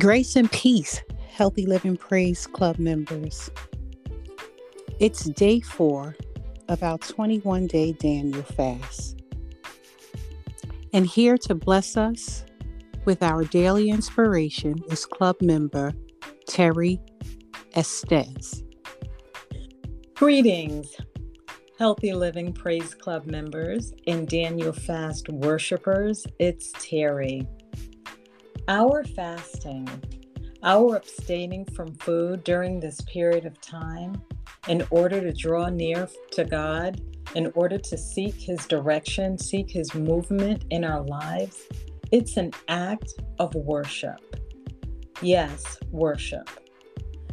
Grace and peace, Healthy Living Praise Club members. It's day four of our 21 day Daniel fast. And here to bless us with our daily inspiration is club member Terry Estes. Greetings, Healthy Living Praise Club members and Daniel Fast worshipers. It's Terry. Our fasting, our abstaining from food during this period of time in order to draw near to God, in order to seek His direction, seek His movement in our lives, it's an act of worship. Yes, worship.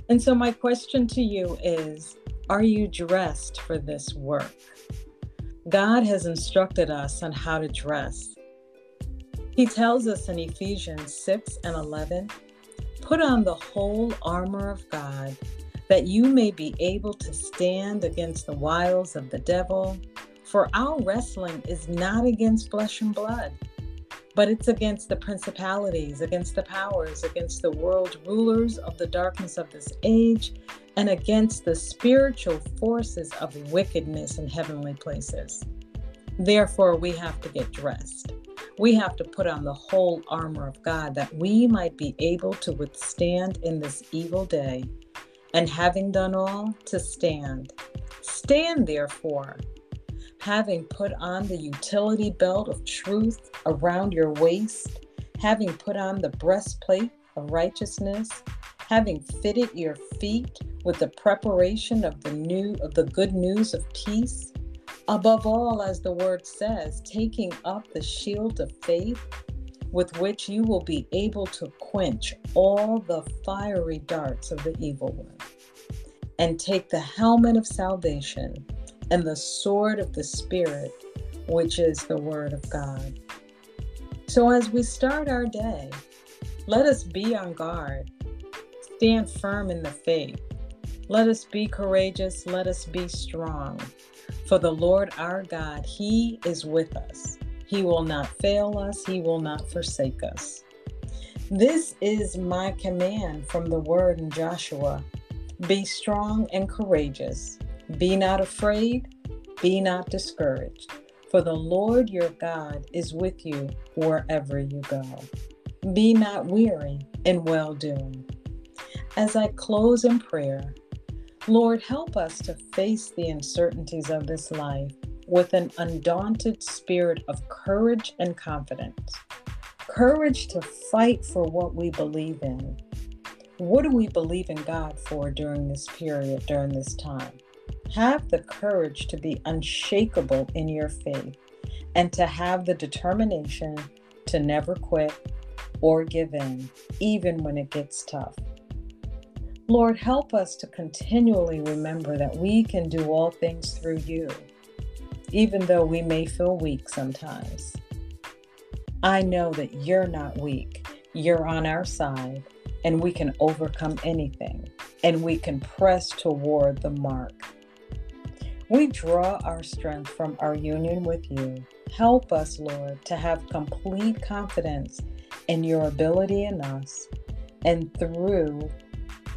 And so, my question to you is Are you dressed for this work? God has instructed us on how to dress. He tells us in Ephesians 6 and 11 Put on the whole armor of God, that you may be able to stand against the wiles of the devil. For our wrestling is not against flesh and blood, but it's against the principalities, against the powers, against the world rulers of the darkness of this age, and against the spiritual forces of wickedness in heavenly places. Therefore, we have to get dressed. We have to put on the whole armor of God that we might be able to withstand in this evil day. And having done all, to stand. Stand therefore, having put on the utility belt of truth around your waist, having put on the breastplate of righteousness, having fitted your feet with the preparation of the new of the good news of peace Above all, as the word says, taking up the shield of faith with which you will be able to quench all the fiery darts of the evil one, and take the helmet of salvation and the sword of the Spirit, which is the word of God. So, as we start our day, let us be on guard, stand firm in the faith. Let us be courageous, let us be strong. For the Lord our God, He is with us. He will not fail us, He will not forsake us. This is my command from the word in Joshua Be strong and courageous. Be not afraid, be not discouraged, for the Lord your God is with you wherever you go. Be not weary in well doing. As I close in prayer, Lord, help us to face the uncertainties of this life with an undaunted spirit of courage and confidence. Courage to fight for what we believe in. What do we believe in God for during this period, during this time? Have the courage to be unshakable in your faith and to have the determination to never quit or give in, even when it gets tough. Lord, help us to continually remember that we can do all things through you, even though we may feel weak sometimes. I know that you're not weak, you're on our side, and we can overcome anything, and we can press toward the mark. We draw our strength from our union with you. Help us, Lord, to have complete confidence in your ability in us and through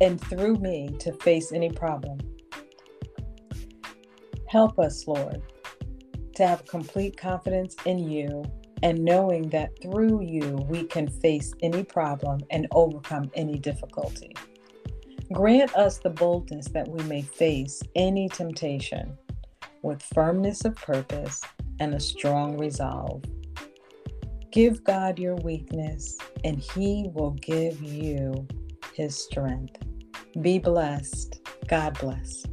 and through me to face any problem. Help us, Lord, to have complete confidence in you and knowing that through you we can face any problem and overcome any difficulty. Grant us the boldness that we may face any temptation with firmness of purpose and a strong resolve. Give God your weakness, and He will give you His strength. Be blessed. God bless.